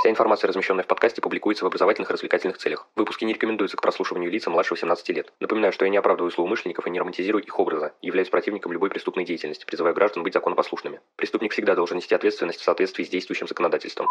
Вся информация, размещенная в подкасте, публикуется в образовательных и развлекательных целях. Выпуски не рекомендуются к прослушиванию лица младше 18 лет. Напоминаю, что я не оправдываю злоумышленников и не романтизирую их образа, являюсь противником любой преступной деятельности, призываю граждан быть законопослушными. Преступник всегда должен нести ответственность в соответствии с действующим законодательством.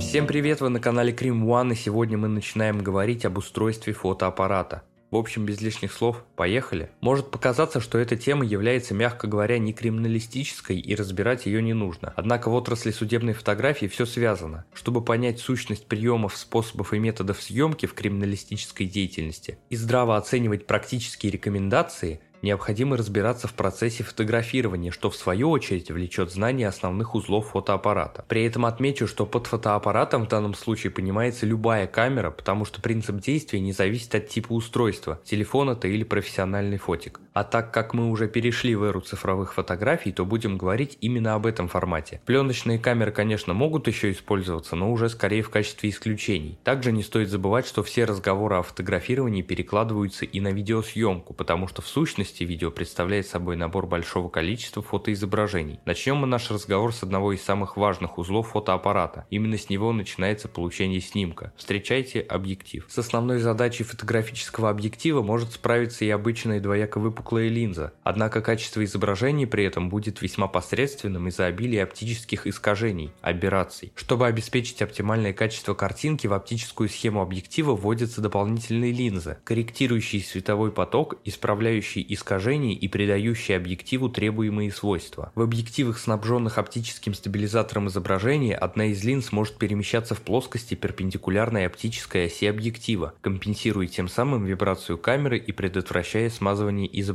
Всем привет, вы на канале Крим One, и сегодня мы начинаем говорить об устройстве фотоаппарата. В общем, без лишних слов, поехали. Может показаться, что эта тема является, мягко говоря, не криминалистической и разбирать ее не нужно. Однако в отрасли судебной фотографии все связано. Чтобы понять сущность приемов, способов и методов съемки в криминалистической деятельности и здраво оценивать практические рекомендации – необходимо разбираться в процессе фотографирования, что в свою очередь влечет знание основных узлов фотоаппарата. При этом отмечу, что под фотоаппаратом в данном случае понимается любая камера, потому что принцип действия не зависит от типа устройства, телефон это или профессиональный фотик. А так как мы уже перешли в эру цифровых фотографий, то будем говорить именно об этом формате. Пленочные камеры, конечно, могут еще использоваться, но уже скорее в качестве исключений. Также не стоит забывать, что все разговоры о фотографировании перекладываются и на видеосъемку, потому что в сущности видео представляет собой набор большого количества фотоизображений. Начнем мы наш разговор с одного из самых важных узлов фотоаппарата. Именно с него начинается получение снимка. Встречайте объектив. С основной задачей фотографического объектива может справиться и обычная двояко выпуклая линза. Однако качество изображений при этом будет весьма посредственным из-за обилия оптических искажений, аберраций. Чтобы обеспечить оптимальное качество картинки, в оптическую схему объектива вводятся дополнительные линзы, корректирующие световой поток, исправляющие искажения и придающие объективу требуемые свойства. В объективах, снабженных оптическим стабилизатором изображения, одна из линз может перемещаться в плоскости перпендикулярной оптической оси объектива, компенсируя тем самым вибрацию камеры и предотвращая смазывание изображения.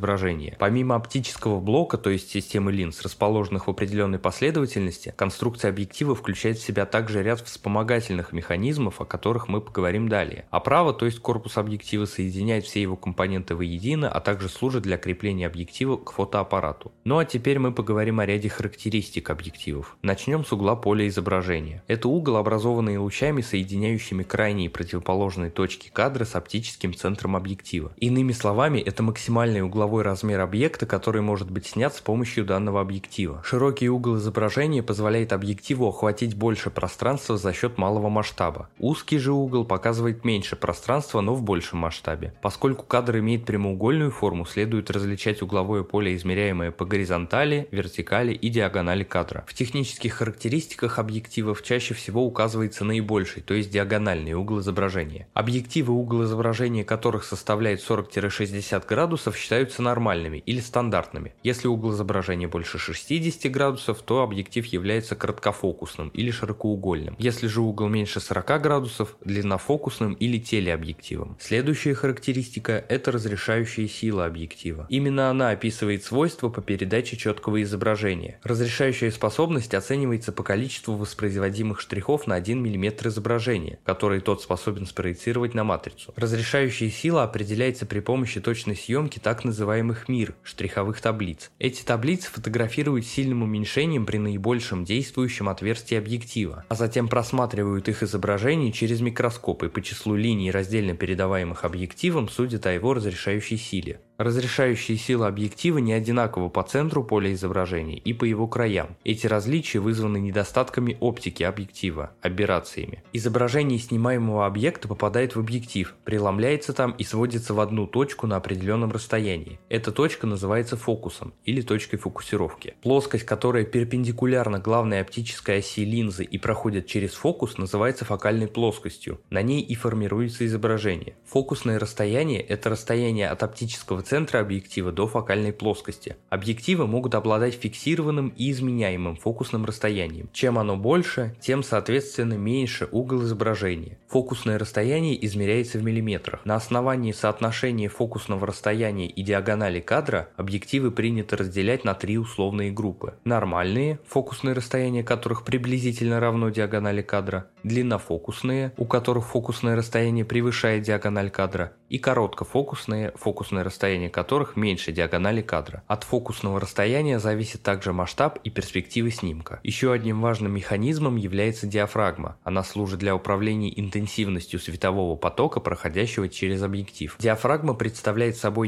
Помимо оптического блока, то есть системы линз, расположенных в определенной последовательности, конструкция объектива включает в себя также ряд вспомогательных механизмов, о которых мы поговорим далее. Оправа, то есть корпус объектива, соединяет все его компоненты воедино, а также служит для крепления объектива к фотоаппарату. Ну а теперь мы поговорим о ряде характеристик объективов. Начнем с угла поля изображения. Это угол, образованный лучами, соединяющими крайние противоположные точки кадра с оптическим центром объектива. Иными словами, это максимальный угловой размер объекта, который может быть снят с помощью данного объектива. Широкий угол изображения позволяет объективу охватить больше пространства за счет малого масштаба. Узкий же угол показывает меньше пространства, но в большем масштабе. Поскольку кадр имеет прямоугольную форму, следует различать угловое поле, измеряемое по горизонтали, вертикали и диагонали кадра. В технических характеристиках объективов чаще всего указывается наибольший, то есть диагональный угол изображения. Объективы, угол изображения которых составляет 40-60 градусов, считаются нормальными или стандартными. Если угол изображения больше 60 градусов, то объектив является краткофокусным или широкоугольным. Если же угол меньше 40 градусов, длиннофокусным или телеобъективом. Следующая характеристика – это разрешающая сила объектива. Именно она описывает свойства по передаче четкого изображения. Разрешающая способность оценивается по количеству воспроизводимых штрихов на 1 мм изображения, которые тот способен спроецировать на матрицу. Разрешающая сила определяется при помощи точной съемки так называемых мир – штриховых таблиц. Эти таблицы фотографируют сильным уменьшением при наибольшем действующем отверстии объектива, а затем просматривают их изображение через микроскоп и по числу линий, раздельно передаваемых объективом, судят о его разрешающей силе. Разрешающие силы объектива не одинаковы по центру поля изображения и по его краям. Эти различия вызваны недостатками оптики объектива, аберрациями. Изображение снимаемого объекта попадает в объектив, преломляется там и сводится в одну точку на определенном расстоянии. Эта точка называется фокусом или точкой фокусировки. Плоскость, которая перпендикулярна главной оптической оси линзы и проходит через фокус, называется фокальной плоскостью. На ней и формируется изображение. Фокусное расстояние – это расстояние от оптического центра объектива до фокальной плоскости. Объективы могут обладать фиксированным и изменяемым фокусным расстоянием. Чем оно больше, тем соответственно меньше угол изображения. Фокусное расстояние измеряется в миллиметрах. На основании соотношения фокусного расстояния и диагонали кадра объективы принято разделять на три условные группы. Нормальные, фокусное расстояние которых приблизительно равно диагонали кадра, длиннофокусные, у которых фокусное расстояние превышает диагональ кадра, и короткофокусные, фокусное расстояние которых меньше диагонали кадра. От фокусного расстояния зависит также масштаб и перспективы снимка. Еще одним важным механизмом является диафрагма. Она служит для управления интенсивностью светового потока, проходящего через объектив. Диафрагма представляет собой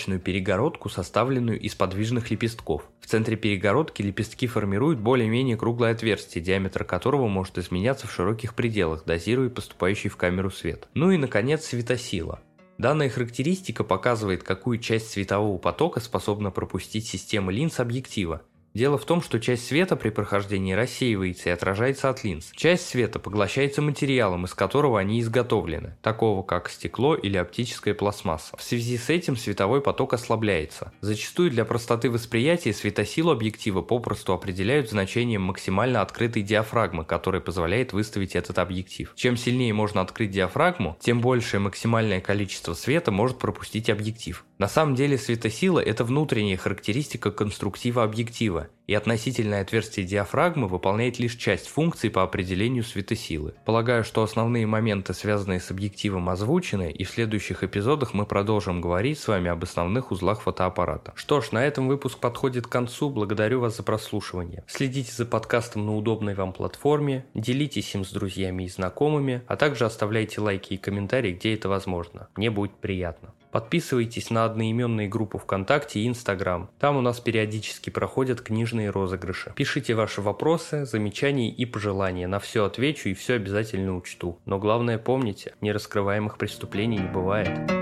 непрозрачную перегородку, составленную из подвижных лепестков. В центре перегородки лепестки формируют более-менее круглое отверстие, диаметр которого может изменяться в широких пределах, дозируя поступающий в камеру свет. Ну и, наконец, светосила. Данная характеристика показывает, какую часть светового потока способна пропустить система линз объектива. Дело в том, что часть света при прохождении рассеивается и отражается от линз. Часть света поглощается материалом, из которого они изготовлены, такого как стекло или оптическая пластмасса. В связи с этим световой поток ослабляется. Зачастую для простоты восприятия светосилу объектива попросту определяют значением максимально открытой диафрагмы, которая позволяет выставить этот объектив. Чем сильнее можно открыть диафрагму, тем большее максимальное количество света может пропустить объектив. На самом деле светосила – это внутренняя характеристика конструктива объектива, и относительное отверстие диафрагмы выполняет лишь часть функций по определению светосилы. Полагаю, что основные моменты, связанные с объективом, озвучены, и в следующих эпизодах мы продолжим говорить с вами об основных узлах фотоаппарата. Что ж, на этом выпуск подходит к концу. Благодарю вас за прослушивание. Следите за подкастом на удобной вам платформе, делитесь им с друзьями и знакомыми, а также оставляйте лайки и комментарии, где это возможно. Мне будет приятно. Подписывайтесь на одноименные группы ВКонтакте и Инстаграм. Там у нас периодически проходят книжные розыгрыши. Пишите ваши вопросы, замечания и пожелания. На все отвечу и все обязательно учту. Но главное помните, нераскрываемых преступлений не бывает.